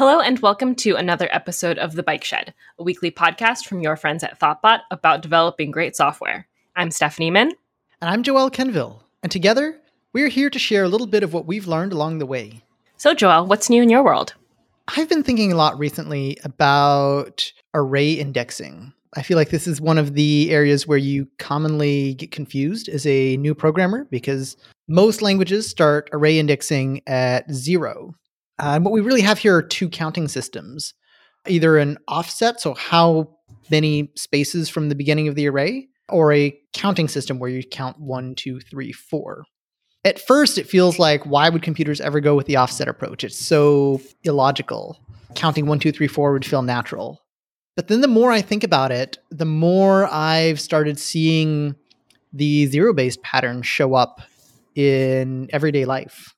Hello, and welcome to another episode of The Bike Shed, a weekly podcast from your friends at Thoughtbot about developing great software. I'm Stephanie Minn. And I'm Joel Quenneville. And together, we're here to share a little bit of what we've learned along the way. So, Joel, what's new in your world? I've been thinking a lot recently about array indexing. I feel like this is one of the areas where you commonly get confused as a new programmer because most languages start array indexing at zero. Uh, and what we really have here are two counting systems either an offset, so how many spaces from the beginning of the array, or a counting system where you count one, two, three, four. At first, it feels like why would computers ever go with the offset approach? It's so illogical. Counting one, two, three, four would feel natural. But then the more I think about it, the more I've started seeing the zero based pattern show up in everyday life.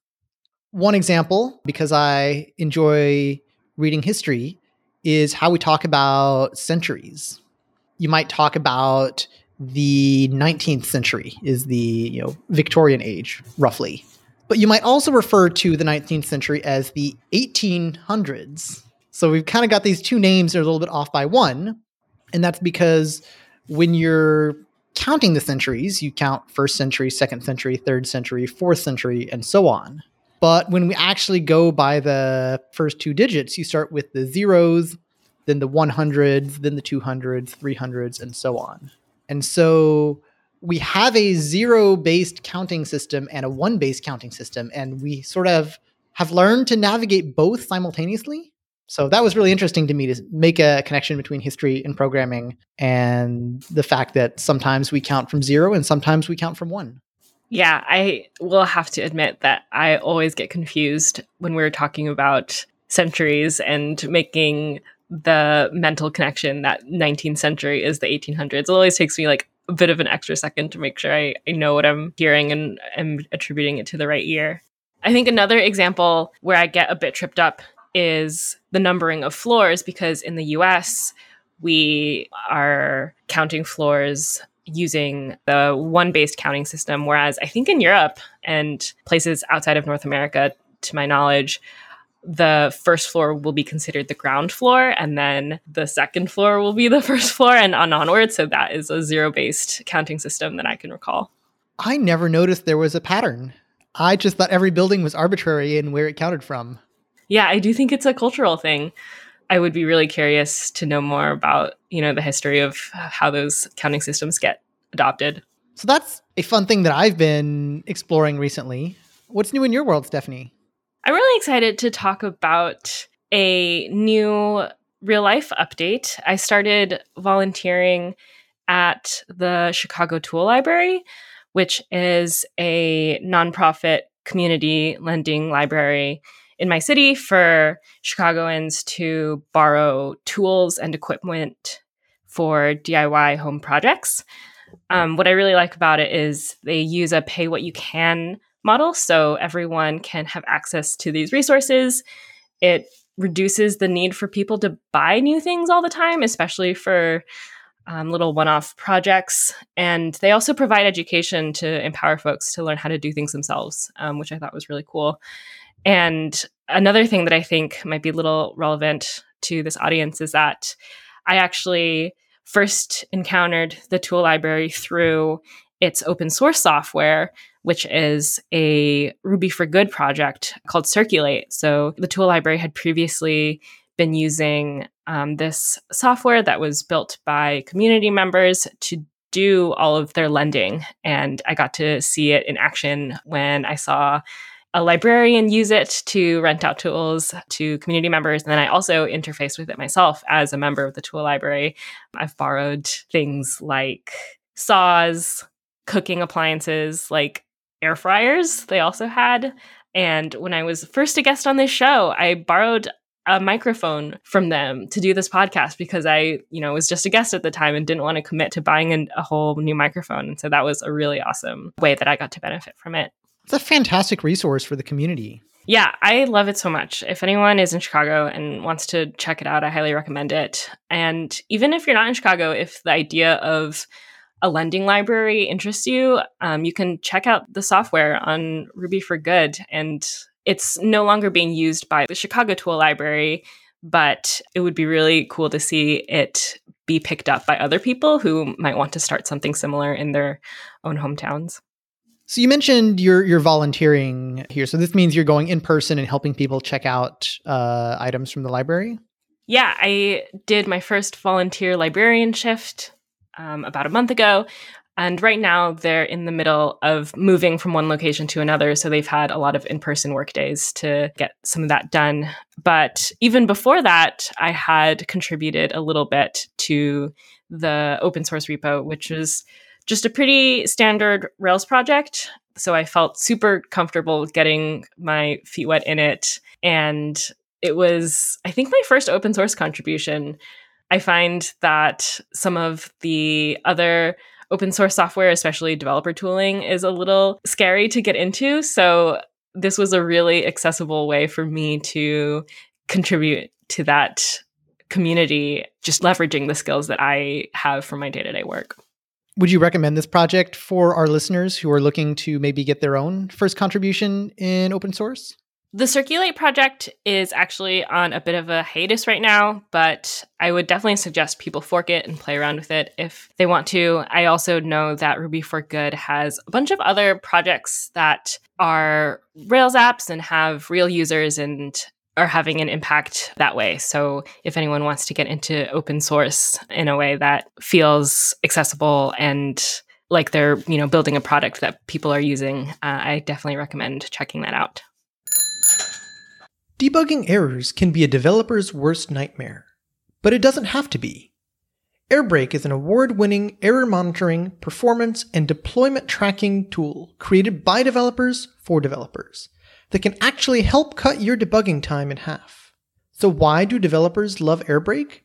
One example, because I enjoy reading history, is how we talk about centuries. You might talk about the 19th century is the you know Victorian age roughly. But you might also refer to the 19th century as the 1800s. So we've kind of got these two names that are a little bit off by one, and that's because when you're counting the centuries, you count first century, second century, third century, fourth century, and so on. But when we actually go by the first two digits, you start with the zeros, then the 100s, then the 200s, 300s, and so on. And so we have a zero based counting system and a one based counting system, and we sort of have learned to navigate both simultaneously. So that was really interesting to me to make a connection between history and programming and the fact that sometimes we count from zero and sometimes we count from one. Yeah, I will have to admit that I always get confused when we're talking about centuries and making the mental connection that 19th century is the 1800s. It always takes me like a bit of an extra second to make sure I, I know what I'm hearing and am attributing it to the right year. I think another example where I get a bit tripped up is the numbering of floors because in the US, we are counting floors using the one based counting system. Whereas I think in Europe and places outside of North America, to my knowledge, the first floor will be considered the ground floor, and then the second floor will be the first floor, and on onward. So that is a zero based counting system that I can recall. I never noticed there was a pattern. I just thought every building was arbitrary in where it counted from. Yeah, I do think it's a cultural thing. I would be really curious to know more about, you know, the history of how those counting systems get adopted. So that's a fun thing that I've been exploring recently. What's new in your world, Stephanie? I'm really excited to talk about a new real life update. I started volunteering at the Chicago Tool Library, which is a nonprofit community lending library in my city for Chicagoans to borrow tools and equipment for DIY home projects. Um, what I really like about it is they use a pay what you can model, so everyone can have access to these resources. It reduces the need for people to buy new things all the time, especially for um, little one off projects. And they also provide education to empower folks to learn how to do things themselves, um, which I thought was really cool. And another thing that I think might be a little relevant to this audience is that I actually first encountered the tool library through its open source software, which is a Ruby for Good project called Circulate. So the tool library had previously been using um, this software that was built by community members to do all of their lending. And I got to see it in action when I saw a librarian use it to rent out tools to community members. And then I also interfaced with it myself as a member of the tool library. I've borrowed things like saws, cooking appliances like air fryers, they also had. And when I was first a guest on this show, I borrowed a microphone from them to do this podcast because I, you know, was just a guest at the time and didn't want to commit to buying a, a whole new microphone. And so that was a really awesome way that I got to benefit from it. It's a fantastic resource for the community. Yeah, I love it so much. If anyone is in Chicago and wants to check it out, I highly recommend it. And even if you're not in Chicago, if the idea of a lending library interests you, um, you can check out the software on Ruby for Good. And it's no longer being used by the Chicago Tool Library, but it would be really cool to see it be picked up by other people who might want to start something similar in their own hometowns. So you mentioned you're you're volunteering here. So this means you're going in person and helping people check out uh, items from the library. Yeah, I did my first volunteer librarian shift um, about a month ago. And right now, they're in the middle of moving from one location to another. So they've had a lot of in person work days to get some of that done. But even before that, I had contributed a little bit to the open source repo, which was just a pretty standard Rails project. So I felt super comfortable getting my feet wet in it. And it was, I think, my first open source contribution. I find that some of the other open source software, especially developer tooling, is a little scary to get into. So this was a really accessible way for me to contribute to that community, just leveraging the skills that I have for my day to day work. Would you recommend this project for our listeners who are looking to maybe get their own first contribution in open source? The Circulate project is actually on a bit of a hiatus right now, but I would definitely suggest people fork it and play around with it if they want to. I also know that Ruby for Good has a bunch of other projects that are Rails apps and have real users and are having an impact that way. So if anyone wants to get into open source in a way that feels accessible and like they're, you know, building a product that people are using, uh, I definitely recommend checking that out. Debugging errors can be a developer's worst nightmare, but it doesn't have to be. Airbrake is an award winning error monitoring, performance, and deployment tracking tool created by developers for developers that can actually help cut your debugging time in half. So, why do developers love Airbrake?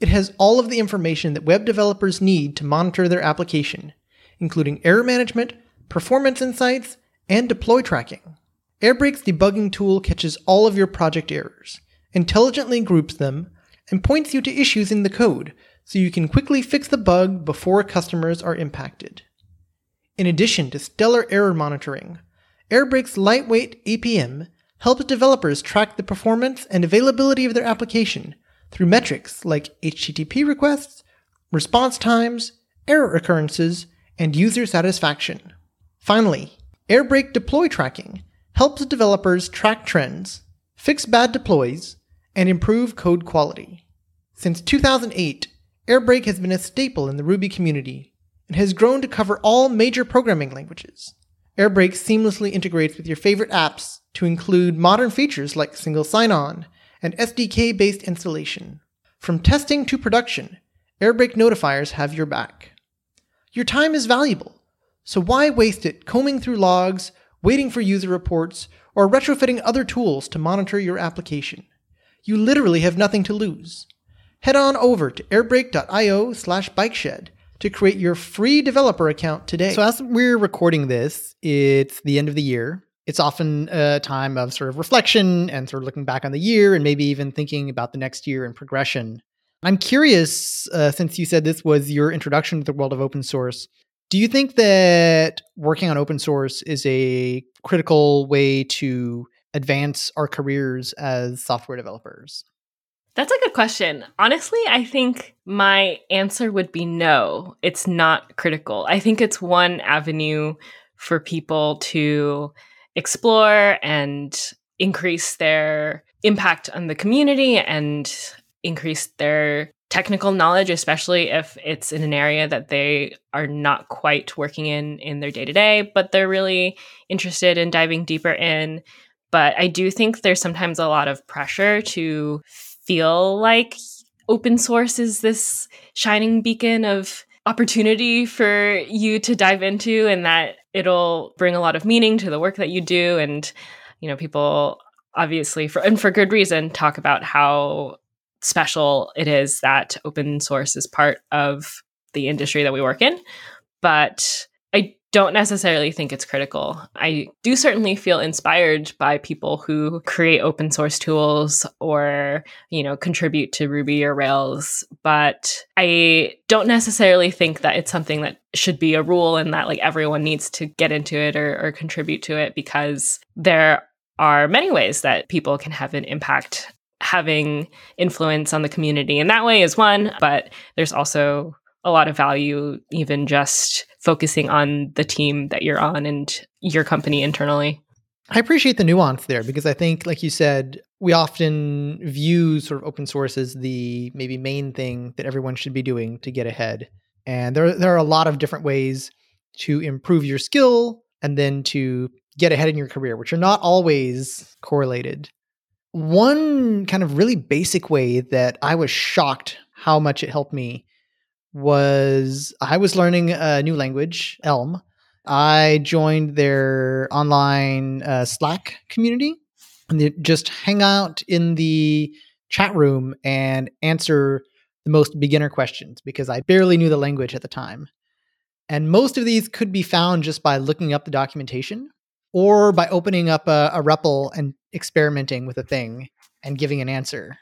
It has all of the information that web developers need to monitor their application, including error management, performance insights, and deploy tracking. Airbrake's debugging tool catches all of your project errors, intelligently groups them, and points you to issues in the code so you can quickly fix the bug before customers are impacted. In addition to stellar error monitoring, Airbrake's lightweight APM helps developers track the performance and availability of their application through metrics like HTTP requests, response times, error occurrences, and user satisfaction. Finally, Airbrake deploy tracking helps developers track trends, fix bad deploys, and improve code quality. Since 2008, Airbrake has been a staple in the Ruby community and has grown to cover all major programming languages. Airbrake seamlessly integrates with your favorite apps to include modern features like single sign on and SDK based installation. From testing to production, Airbrake notifiers have your back. Your time is valuable, so why waste it combing through logs waiting for user reports, or retrofitting other tools to monitor your application. You literally have nothing to lose. Head on over to airbrake.io slash bikeshed to create your free developer account today. So, as we're recording this, it's the end of the year. It's often a time of sort of reflection and sort of looking back on the year and maybe even thinking about the next year and progression. I'm curious, uh, since you said this was your introduction to the world of open source, do you think that working on open source is a critical way to advance our careers as software developers? That's a good question. Honestly, I think my answer would be no. It's not critical. I think it's one avenue for people to explore and increase their impact on the community and increase their technical knowledge especially if it's in an area that they are not quite working in in their day to day but they're really interested in diving deeper in but i do think there's sometimes a lot of pressure to feel like open source is this shining beacon of opportunity for you to dive into and that it'll bring a lot of meaning to the work that you do and you know people obviously for and for good reason talk about how special it is that open source is part of the industry that we work in. But don't necessarily think it's critical. I do certainly feel inspired by people who create open source tools or, you know, contribute to Ruby or Rails, but I don't necessarily think that it's something that should be a rule and that like everyone needs to get into it or, or contribute to it because there are many ways that people can have an impact having influence on the community in that way is one but there's also a lot of value even just focusing on the team that you're on and your company internally I appreciate the nuance there because I think, like you said, we often view sort of open source as the maybe main thing that everyone should be doing to get ahead. And there, there are a lot of different ways to improve your skill and then to get ahead in your career, which are not always correlated. One kind of really basic way that I was shocked how much it helped me was I was learning a new language, Elm, I joined their online uh, Slack community and just hang out in the chat room and answer the most beginner questions because I barely knew the language at the time. And most of these could be found just by looking up the documentation or by opening up a, a REPL and experimenting with a thing and giving an answer,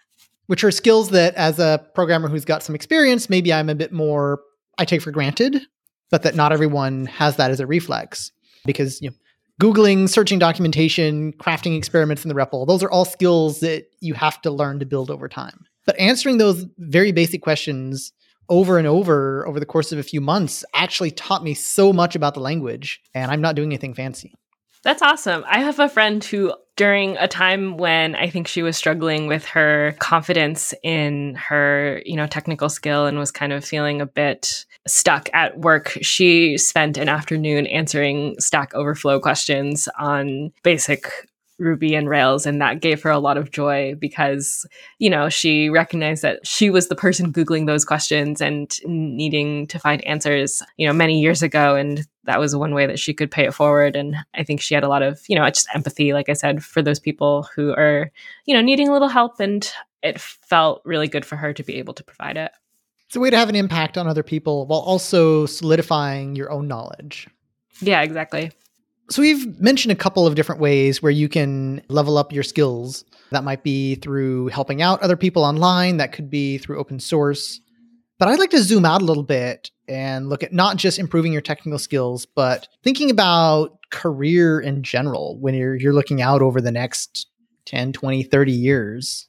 which are skills that, as a programmer who's got some experience, maybe I'm a bit more, I take for granted but that not everyone has that as a reflex. Because you know googling searching documentation crafting experiments in the REPL those are all skills that you have to learn to build over time. But answering those very basic questions over and over over the course of a few months actually taught me so much about the language and i'm not doing anything fancy that's awesome. I have a friend who, during a time when I think she was struggling with her confidence in her, you know, technical skill and was kind of feeling a bit stuck at work, she spent an afternoon answering Stack Overflow questions on basic Ruby and Rails. And that gave her a lot of joy because, you know, she recognized that she was the person Googling those questions and needing to find answers, you know, many years ago. And that was one way that she could pay it forward. And I think she had a lot of, you know, just empathy, like I said, for those people who are, you know, needing a little help. And it felt really good for her to be able to provide it. It's a way to have an impact on other people while also solidifying your own knowledge. Yeah, exactly. So we've mentioned a couple of different ways where you can level up your skills. That might be through helping out other people online, that could be through open source. But I'd like to zoom out a little bit and look at not just improving your technical skills, but thinking about career in general when you're you're looking out over the next 10, 20, 30 years.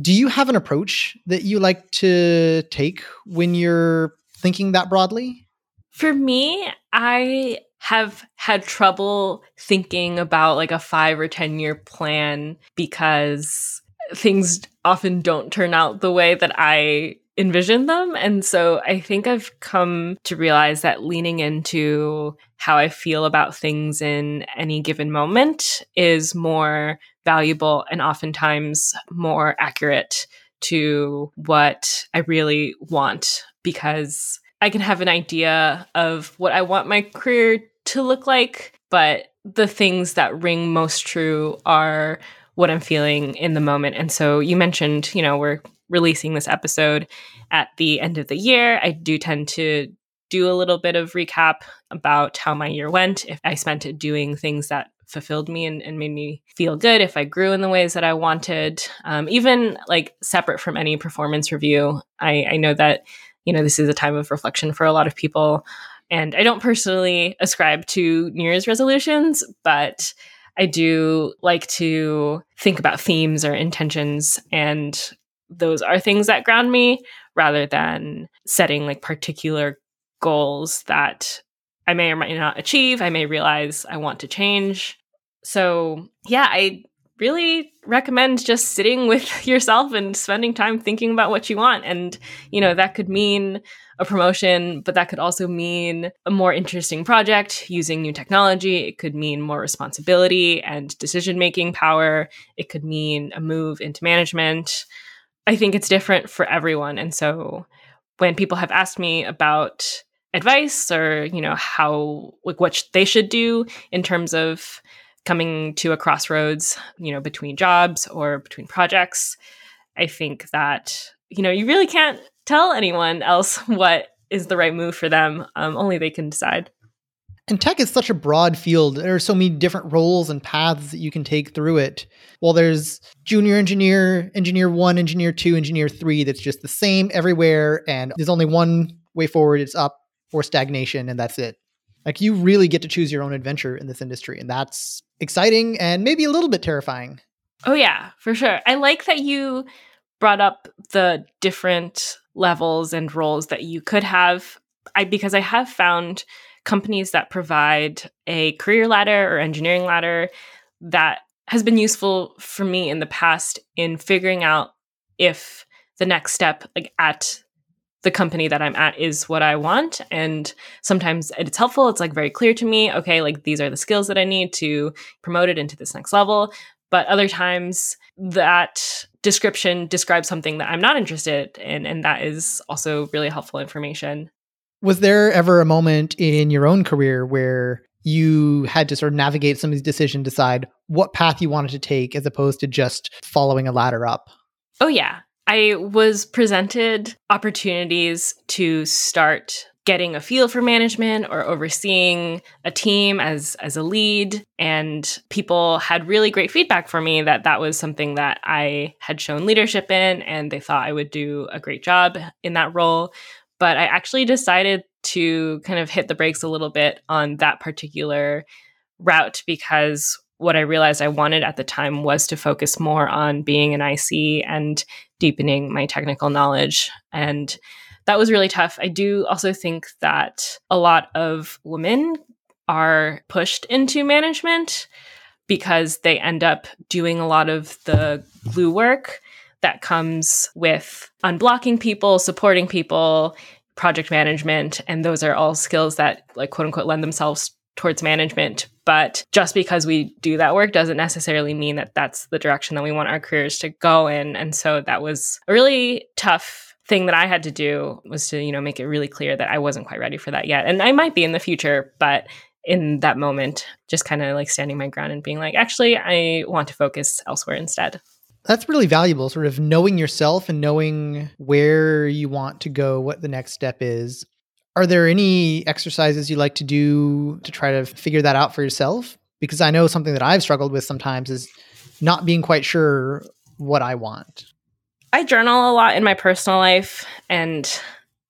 Do you have an approach that you like to take when you're thinking that broadly? For me, I have had trouble thinking about like a five or 10 year plan because things often don't turn out the way that I envision them. And so I think I've come to realize that leaning into how I feel about things in any given moment is more valuable and oftentimes more accurate to what I really want because I can have an idea of what I want my career to look like, but the things that ring most true are what I'm feeling in the moment. And so you mentioned, you know, we're releasing this episode at the end of the year. I do tend to do a little bit of recap about how my year went, if I spent it doing things that fulfilled me and, and, made me feel good, if I grew in the ways that I wanted, um, even like separate from any performance review. I, I know that you know, this is a time of reflection for a lot of people. And I don't personally ascribe to New Year's resolutions, but I do like to think about themes or intentions. And those are things that ground me rather than setting like particular goals that I may or may not achieve. I may realize I want to change. So, yeah, I really recommend just sitting with yourself and spending time thinking about what you want. And, you know, that could mean a promotion, but that could also mean a more interesting project using new technology. It could mean more responsibility and decision making power. It could mean a move into management. I think it's different for everyone. And so when people have asked me about advice or, you know, how, like, what they should do in terms of coming to a crossroads, you know, between jobs or between projects. I think that, you know, you really can't tell anyone else what is the right move for them. Um, only they can decide. And tech is such a broad field. There are so many different roles and paths that you can take through it. Well, there's junior engineer, engineer one, engineer two, engineer three, that's just the same everywhere. And there's only one way forward it's up or stagnation, and that's it. Like you really get to choose your own adventure in this industry, and that's exciting and maybe a little bit terrifying. Oh, yeah, for sure. I like that you brought up the different levels and roles that you could have. I because I have found companies that provide a career ladder or engineering ladder that has been useful for me in the past in figuring out if the next step like at the company that I'm at is what I want. And sometimes it's helpful. It's like very clear to me, okay, like these are the skills that I need to promote it into this next level. But other times that description describes something that I'm not interested in. And that is also really helpful information. Was there ever a moment in your own career where you had to sort of navigate some of these decisions, decide what path you wanted to take as opposed to just following a ladder up? Oh, yeah. I was presented opportunities to start getting a feel for management or overseeing a team as as a lead. And people had really great feedback for me that that was something that I had shown leadership in and they thought I would do a great job in that role. But I actually decided to kind of hit the brakes a little bit on that particular route because what I realized I wanted at the time was to focus more on being an IC and deepening my technical knowledge and that was really tough. I do also think that a lot of women are pushed into management because they end up doing a lot of the glue work that comes with unblocking people, supporting people, project management, and those are all skills that like quote unquote lend themselves towards management. But just because we do that work doesn't necessarily mean that that's the direction that we want our careers to go in. And so that was a really tough thing that I had to do was to, you know, make it really clear that I wasn't quite ready for that yet. And I might be in the future, but in that moment, just kind of like standing my ground and being like, actually, I want to focus elsewhere instead. That's really valuable, sort of knowing yourself and knowing where you want to go, what the next step is. Are there any exercises you like to do to try to figure that out for yourself? Because I know something that I've struggled with sometimes is not being quite sure what I want. I journal a lot in my personal life and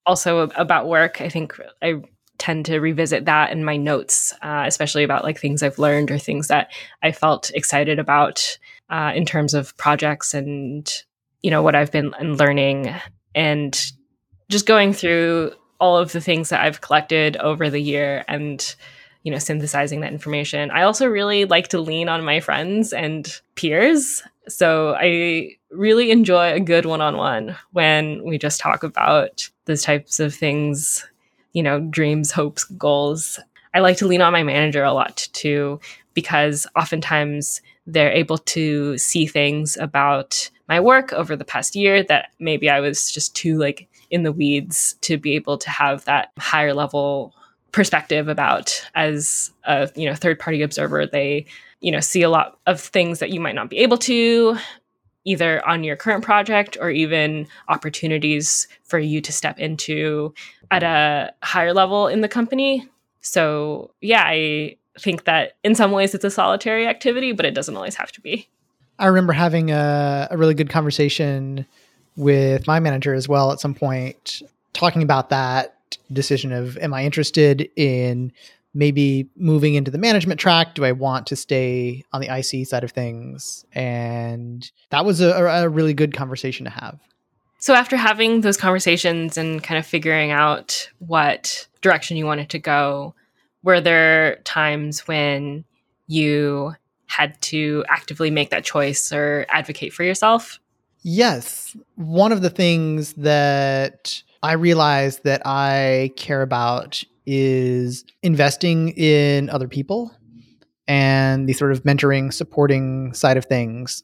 also about work. I think I tend to revisit that in my notes, uh, especially about like things I've learned or things that I felt excited about uh, in terms of projects and you know what I've been learning and just going through all of the things that I've collected over the year and you know synthesizing that information. I also really like to lean on my friends and peers so I really enjoy a good one on one when we just talk about those types of things, you know, dreams, hopes, goals. I like to lean on my manager a lot too, because oftentimes they're able to see things about my work over the past year that maybe I was just too like in the weeds to be able to have that higher level perspective about as a you know third party observer they you know see a lot of things that you might not be able to either on your current project or even opportunities for you to step into at a higher level in the company. So yeah i think that in some ways it's a solitary activity but it doesn't always have to be. I remember having a, a really good conversation with my manager as well at some point talking about that decision of am i interested in maybe moving into the management track? Do i want to stay on the ic side of things? And that was a, a, really good conversation to have. So after having those conversations and kind of figuring out what direction you wanted to go were there times when you had to actively make that choice or advocate for yourself yes one of the things that i realize that i care about is investing in other people and the sort of mentoring, supporting side of things,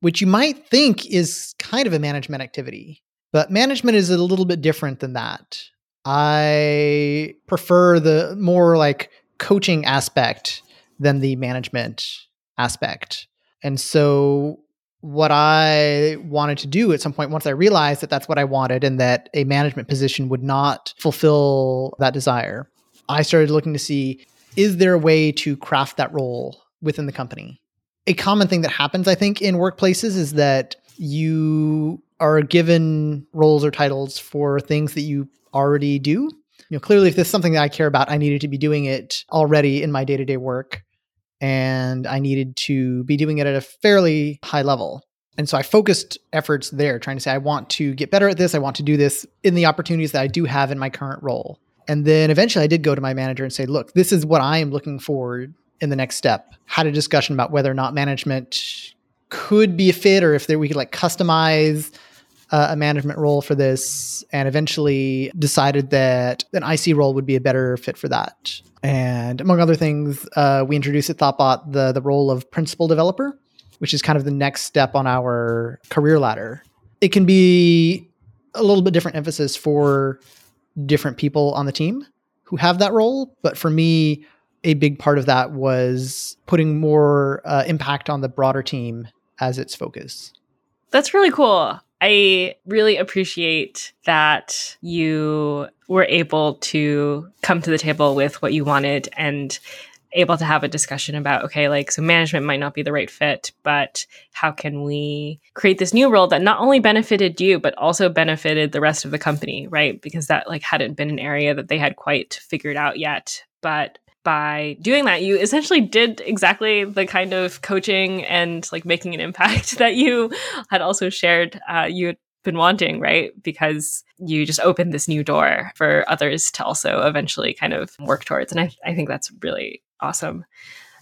which you might think is kind of a management activity. But management is a little bit different than that. I prefer the more like coaching aspect than the management aspect. And so what I wanted to do at some point once I realized that that's what I wanted and that a management position would not fulfill that desire. I started looking to see is there a way to craft that role within the company? A common thing that happens, I think, in workplaces is that you are given roles or titles for things that you already do. you know, clearly if this is something that I care about, I needed to be doing it already in my day to day work. And I needed to be doing it at a fairly high level. And so I focused efforts there, trying to say, I want to get better at this. I want to do this in the opportunities that I do have in my current role. And then eventually I did go to my manager and say, look, this is what I am looking for in the next step. Had a discussion about whether or not management could be a fit or if we could like customize uh, a management role for this and eventually decided that an IC role would be a better fit for that. And among other things, uh, we introduced at Thoughtbot the, the role of principal developer, which is kind of the next step on our career ladder. It can be a little bit different emphasis for different people on the team who have that role. But for me, a big part of that was putting more uh, impact on the broader team as its focus. That's really cool. I really appreciate that you were able to come to the table with what you wanted and able to have a discussion about okay like so management might not be the right fit but how can we create this new role that not only benefited you but also benefited the rest of the company right? Because that like hadn't been an area that they had quite figured out yet. But by doing that, you essentially did exactly the kind of coaching and like making an impact that you had also shared uh, you had been wanting, right? Because you just opened this new door for others to also eventually kind of work towards. And I, I think that's really awesome.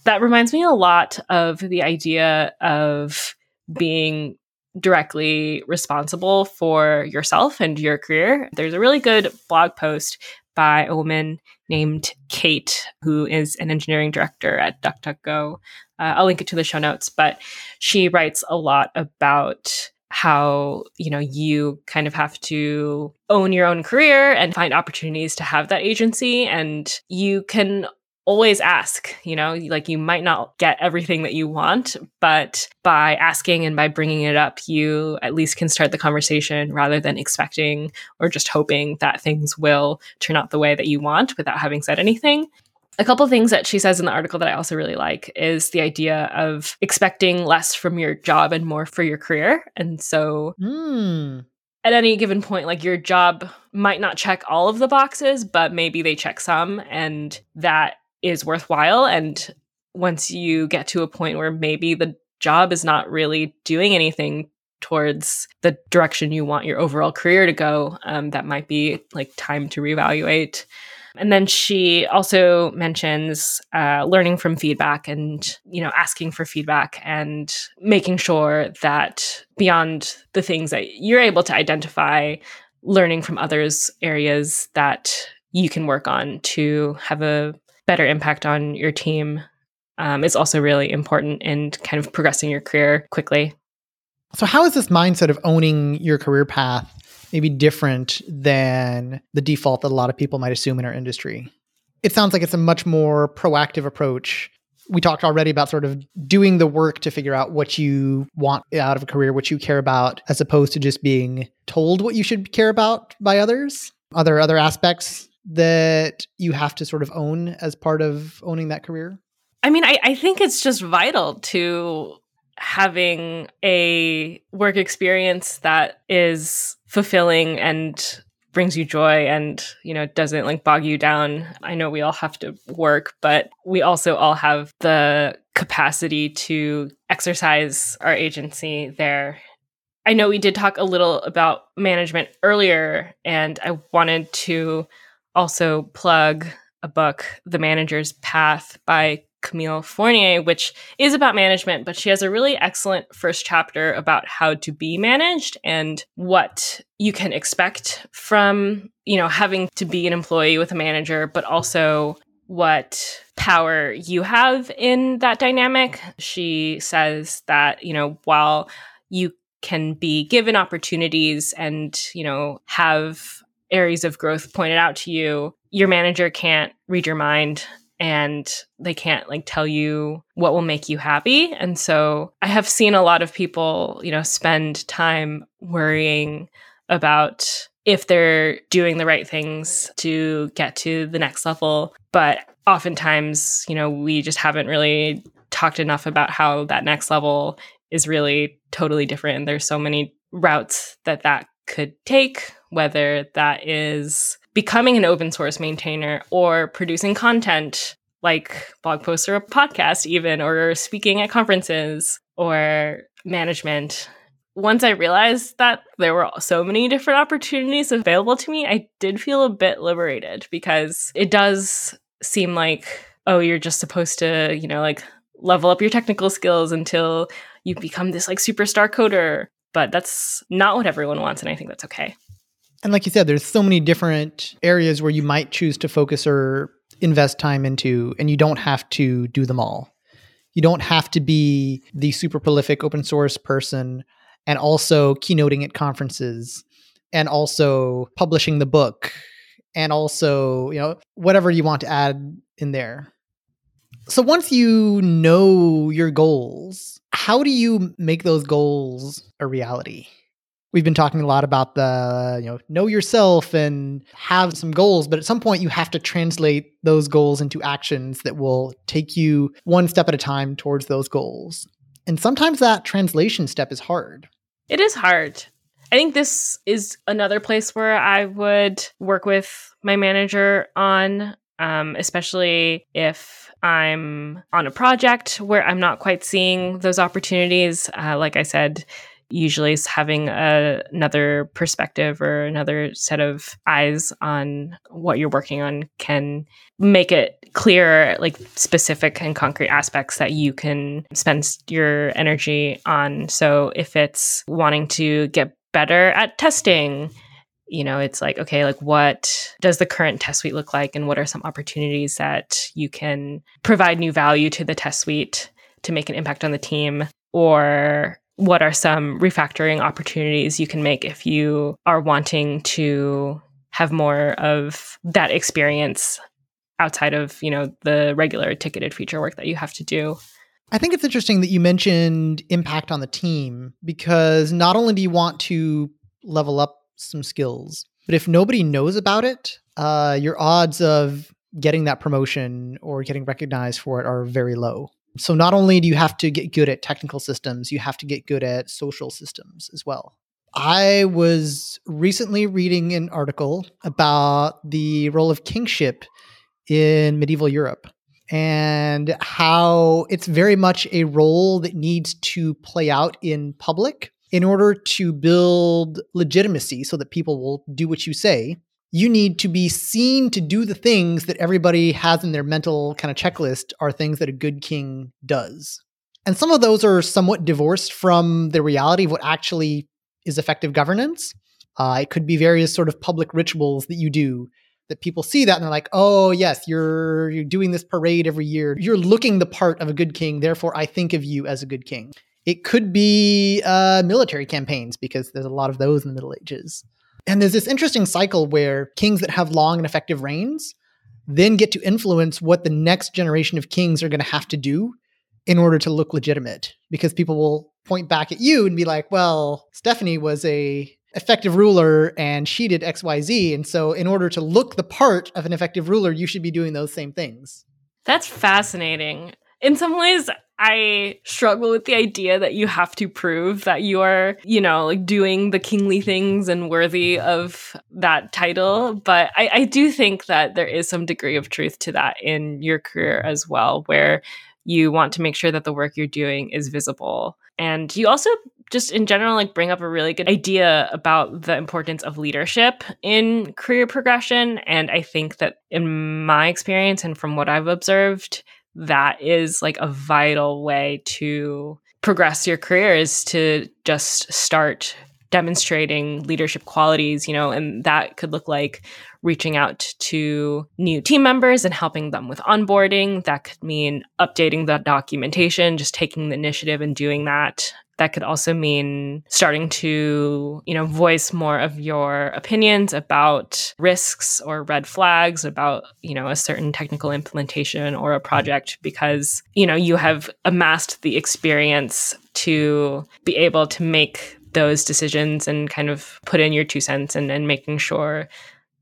That reminds me a lot of the idea of being directly responsible for yourself and your career. There's a really good blog post by a woman named Kate, who is an engineering director at DuckDuckGo. Uh, I'll link it to the show notes, but she writes a lot about how you know you kind of have to own your own career and find opportunities to have that agency and you can always ask, you know, like you might not get everything that you want, but by asking and by bringing it up, you at least can start the conversation rather than expecting or just hoping that things will turn out the way that you want without having said anything. A couple things that she says in the article that I also really like is the idea of expecting less from your job and more for your career. And so Mm. at any given point, like your job might not check all of the boxes, but maybe they check some, and that is worthwhile. And once you get to a point where maybe the job is not really doing anything towards the direction you want your overall career to go, um, that might be like time to reevaluate. And then she also mentions uh, learning from feedback and you know asking for feedback and making sure that beyond the things that you're able to identify, learning from others areas that you can work on to have a better impact on your team um, is also really important in kind of progressing your career quickly. So, how is this mindset of owning your career path maybe different than the default that a lot of people might assume in our industry? It sounds like it's a much more proactive approach. We talked already about sort of doing the work to figure out what you want out of a career, what you care about, as opposed to just being told what you should care about by others. Are there other aspects that you have to sort of own as part of owning that career? I mean, I, I think it's just vital to having a work experience that is fulfilling and brings you joy and you know doesn't like bog you down i know we all have to work but we also all have the capacity to exercise our agency there i know we did talk a little about management earlier and i wanted to also plug a book the manager's path by Camille Fournier, which is about management, but she has a really excellent first chapter about how to be managed and what you can expect from, you know, having to be an employee with a manager, but also what power you have in that dynamic. She says that, you know, while you can be given opportunities and, you know, have areas of growth pointed out to you, your manager can't read your mind and they can't like tell you what will make you happy. And so I have seen a lot of people, you know, spend time worrying about if they're doing the right things to get to the next level. But oftentimes, you know, we just haven't really talked enough about how that next level is really totally different. And there's so many routes that that could take, whether that is becoming an open source maintainer or producing content like blog posts or a podcast, even, or speaking at conferences or management. Once I realized that there were so many different opportunities available to me, I did feel a bit liberated because it does seem like, oh, you're just supposed to, you know, like level up your technical skills until you become this like superstar coder. But that's not what everyone wants. And I think that's okay. And like you said, there's so many different areas where you might choose to focus or invest time into, and you don't have to do them all. You don't have to be the super prolific open source person and also keynoting at conferences and also publishing the book and also, you know, whatever you want to add in there. So once you know your goals, how do you make those goals a reality? We've been talking a lot about the you know know yourself and have some goals but at some point you have to translate those goals into actions that will take you one step at a time towards those goals. And sometimes that translation step is hard. It is hard. I think this is another place where i would work with my manager on um, especially if i'm on a project where i'm not quite seeing those opportunities. Uh, like i said usually having a, another perspective or another set of eyes on what you're working on can make it clear like specific and concrete aspects that you can spend your energy on. So if it's wanting to get better at testing you know it's like okay like what does the current test suite look like and what are some opportunities that you can provide new value to the test suite to make an impact on the team? Or what are some refactoring opportunities you can make if you are wanting to have more of that experience outside of you know the regular ticketed feature work that you have to do I think it's interesting that you mentioned impact on the team because not only do you want to level up some skills, but if nobody knows about it, uh, your odds of getting that promotion or getting recognized for it are very low. So not only do you have to get good at technical systems, you have to get good at social systems as well. I was recently reading an article about the role of kingship in medieval Europe and how it's very much a role that needs to play out in public in order to build legitimacy so that people will do what you say you need to be seen to do the things that everybody has in their mental kind of checklist are things that a good king does. And some of those are somewhat divorced from the reality of what actually is effective governance. Uh, it could be various sort of public rituals that you do that people see that and they're like, "Oh, yes, you're you're doing this parade every year. You're looking the part of a good king. Therefore, I think of you as a good king." It could be uh, military campaigns because there's a lot of those in the Middle Ages. And there's this interesting cycle where kings that have long and effective reigns then get to influence what the next generation of kings are going to have to do in order to look legitimate because people will point back at you and be like, "Well, Stephanie was a effective ruler and she did XYZ, and so in order to look the part of an effective ruler, you should be doing those same things." That's fascinating. In some ways, I struggle with the idea that you have to prove that you are, you know, like doing the kingly things and worthy of that title. But I, I do think that there is some degree of truth to that in your career as well, where you want to make sure that the work you're doing is visible. And you also just in general like bring up a really good idea about the importance of leadership in career progression and i think that in my experience and from what i've observed that is like a vital way to progress your career is to just start demonstrating leadership qualities, you know, and that could look like reaching out to new team members and helping them with onboarding. That could mean updating the documentation, just taking the initiative and doing that that could also mean starting to you know voice more of your opinions about risks or red flags about you know a certain technical implementation or a project because you know you have amassed the experience to be able to make those decisions and kind of put in your two cents and, and making sure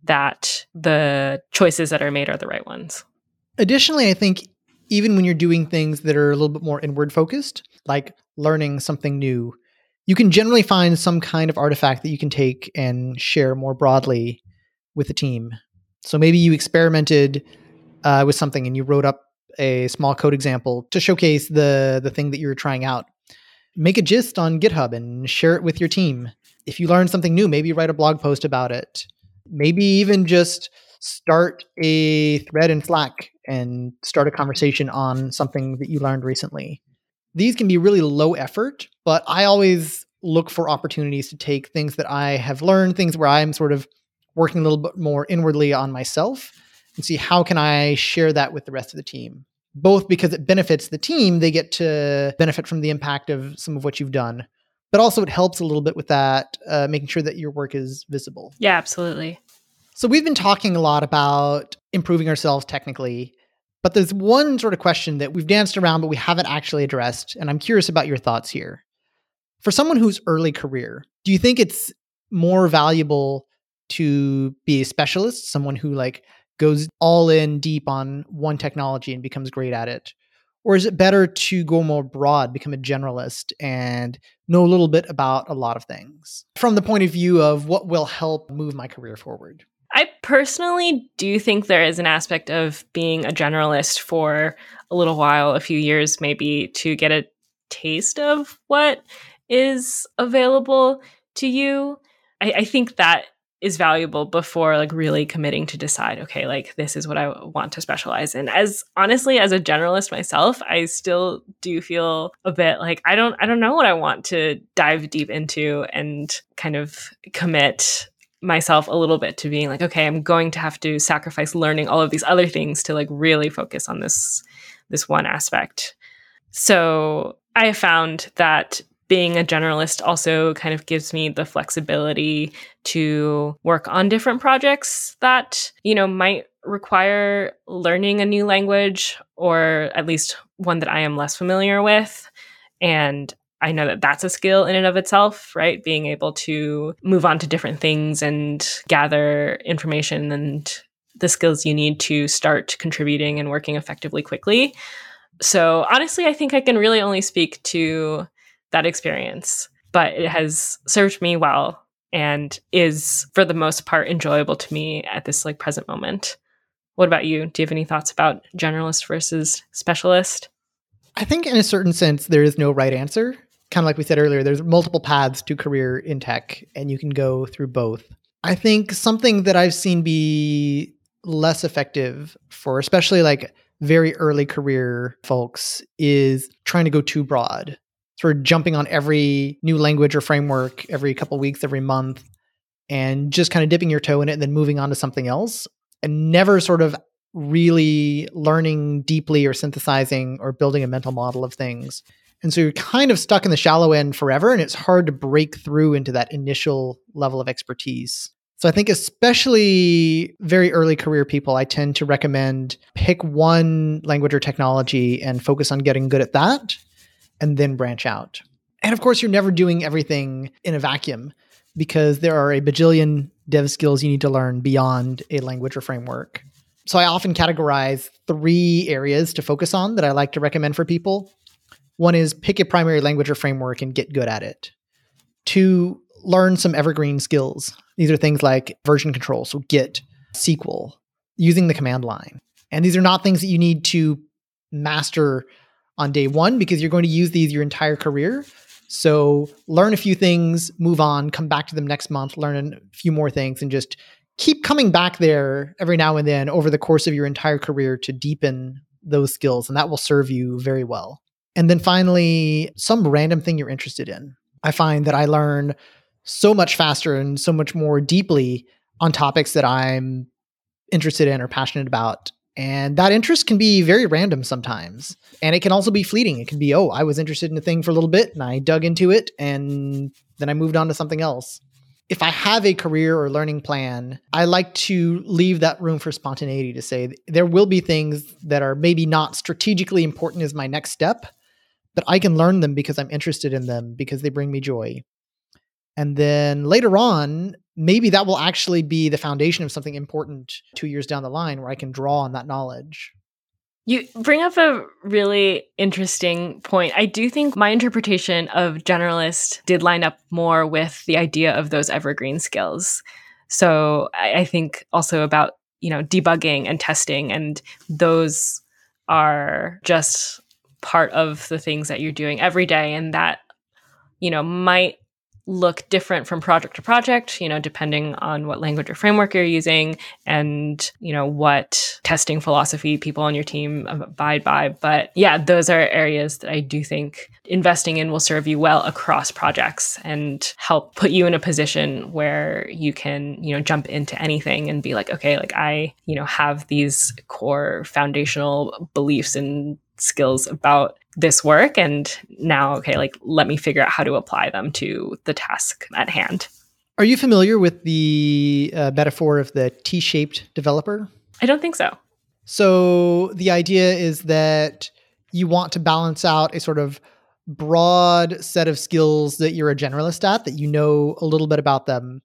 that the choices that are made are the right ones. Additionally i think even when you're doing things that are a little bit more inward focused like learning something new, you can generally find some kind of artifact that you can take and share more broadly with the team. So maybe you experimented uh, with something and you wrote up a small code example to showcase the the thing that you were trying out. Make a gist on GitHub and share it with your team. If you learn something new, maybe write a blog post about it. Maybe even just start a thread in Slack and start a conversation on something that you learned recently. These can be really low effort, but I always look for opportunities to take things that I have learned, things where I'm sort of working a little bit more inwardly on myself and see how can I share that with the rest of the team. Both because it benefits the team, they get to benefit from the impact of some of what you've done, but also it helps a little bit with that, uh, making sure that your work is visible. Yeah, absolutely. So we've been talking a lot about improving ourselves technically, but there's one sort of question that we've danced around, but we haven't actually addressed. And I'm curious about your thoughts here. For someone who's early career, do you think it's more valuable to be a specialist, someone who like goes all in deep on one technology and becomes great at it? Or is it better to go more broad, become a generalist, and know a little bit about a lot of things from the point of view of what will help move my career forward? I personally do think there is an aspect of being a generalist for a little while, a few years maybe, to get a taste of what is available to you. I, I think that is valuable before like really committing to decide okay like this is what i want to specialize in as honestly as a generalist myself i still do feel a bit like i don't i don't know what i want to dive deep into and kind of commit myself a little bit to being like okay i'm going to have to sacrifice learning all of these other things to like really focus on this this one aspect. So i found that being a generalist also kind of gives me the flexibility to work on different projects that you know might require learning a new language or at least one that i am less familiar with. And I know that that's a skill in and of itself, right? Being able to move on to different things and gather information and the skills you need to start contributing and working effectively quickly. So, honestly, I think I can really only speak to that experience, but it has served me well and is for the most part enjoyable to me at this like present moment. What about you? Do you have any thoughts about generalist versus specialist? I think in a certain sense there is no right answer kind of like we said earlier, there's multiple paths to career in tech, and you can go through both. I think something that I've seen be less effective for especially like very early career folks is trying to go too broad, sort of jumping on every new language or framework every couple weeks, every month, and just kind of dipping your toe in it and then moving on to something else and never sort of really learning deeply or synthesizing or building a mental model of things. And so you're kind of stuck in the shallow end forever, and it's hard to break through into that initial level of expertise. So I think, especially very early career people, I tend to recommend pick one language or technology and focus on getting good at that and then branch out. And of course, you're never doing everything in a vacuum because there are a bajillion dev skills you need to learn beyond a language or framework. So I often categorize three areas to focus on that I like to recommend for people. One is pick a primary language or framework and get good at it. Two, learn some evergreen skills. These are things like version control, so Git, SQL, using the command line. And these are not things that you need to master on day one because you're going to use these your entire career. So learn a few things, move on, come back to them next month, learn a few more things, and just keep coming back there every now and then over the course of your entire career to deepen those skills. And that will serve you very well. And then finally, some random thing you're interested in. I find that I learn so much faster and so much more deeply on topics that I'm interested in or passionate about. And that interest can be very random sometimes. And it can also be fleeting. It can be, oh, I was interested in a thing for a little bit and I dug into it and then I moved on to something else. If I have a career or learning plan, I like to leave that room for spontaneity to say there will be things that are maybe not strategically important as my next step, but I can learn them because I'm interested in them because they bring me joy. And then later on, maybe that will actually be the foundation of something important two years down the line where I can draw on that knowledge. You bring up a really interesting point. I do think my interpretation of generalist did line up more with the idea of those evergreen skills. So I, I think also about you know, debugging and testing. And those are just part of the things that you're doing every day. And that, you know, might look different from project to project, you know, depending on what language or framework you're using and, you know, what testing philosophy people on your team abide by. But yeah, those are areas that I do think investing in will serve you well across projects and help put you in a position where you can, you know, jump into anything and be like, okay, like I, you know, have these core foundational beliefs and skills about this work and now okay like let me figure out how to apply them to the task at hand. Are you familiar with the uh, metaphor of the t-shaped developer? I don't think so. So the idea is that you want to balance out a sort of broad set of skills that you're a generalist at that you know a little bit about them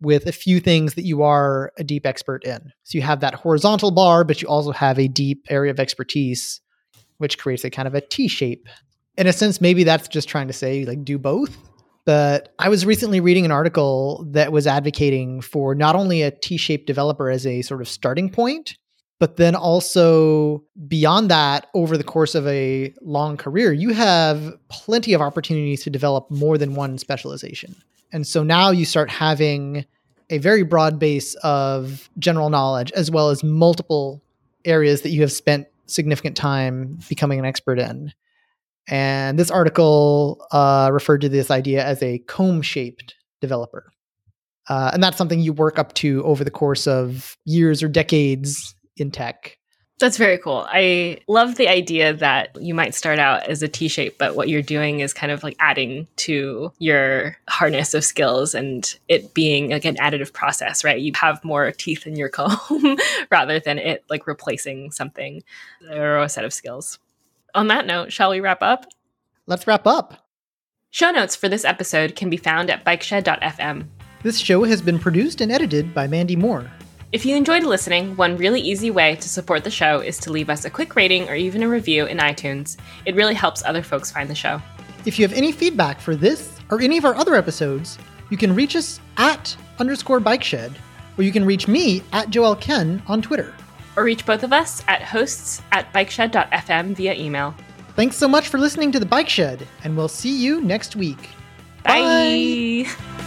with a few things that you are a deep expert in. So you have that horizontal bar but you also have a deep area of expertise which creates a kind of a T shape. In a sense, maybe that's just trying to say, like, do both. But I was recently reading an article that was advocating for not only a T shaped developer as a sort of starting point, but then also beyond that, over the course of a long career, you have plenty of opportunities to develop more than one specialization. And so now you start having a very broad base of general knowledge as well as multiple areas that you have spent significant time becoming an expert in. And this article uh, referred to this idea as a comb shaped developer. Uh, and that's something you work up to over the course of years or decades in tech. That's very cool. I love the idea that you might start out as a T shape, but what you're doing is kind of like adding to your harness of skills and it being like an additive process, right? You have more teeth in your comb rather than it like replacing something or a set of skills. On that note, shall we wrap up? Let's wrap up. Show notes for this episode can be found at bikeshed.fm. This show has been produced and edited by Mandy Moore. If you enjoyed listening, one really easy way to support the show is to leave us a quick rating or even a review in iTunes. It really helps other folks find the show. If you have any feedback for this or any of our other episodes, you can reach us at underscore bikeshed, or you can reach me at Joel Quen on Twitter. Or reach both of us at hosts at bikeshed.fm via email. Thanks so much for listening to The Bike Shed, and we'll see you next week. Bye. Bye.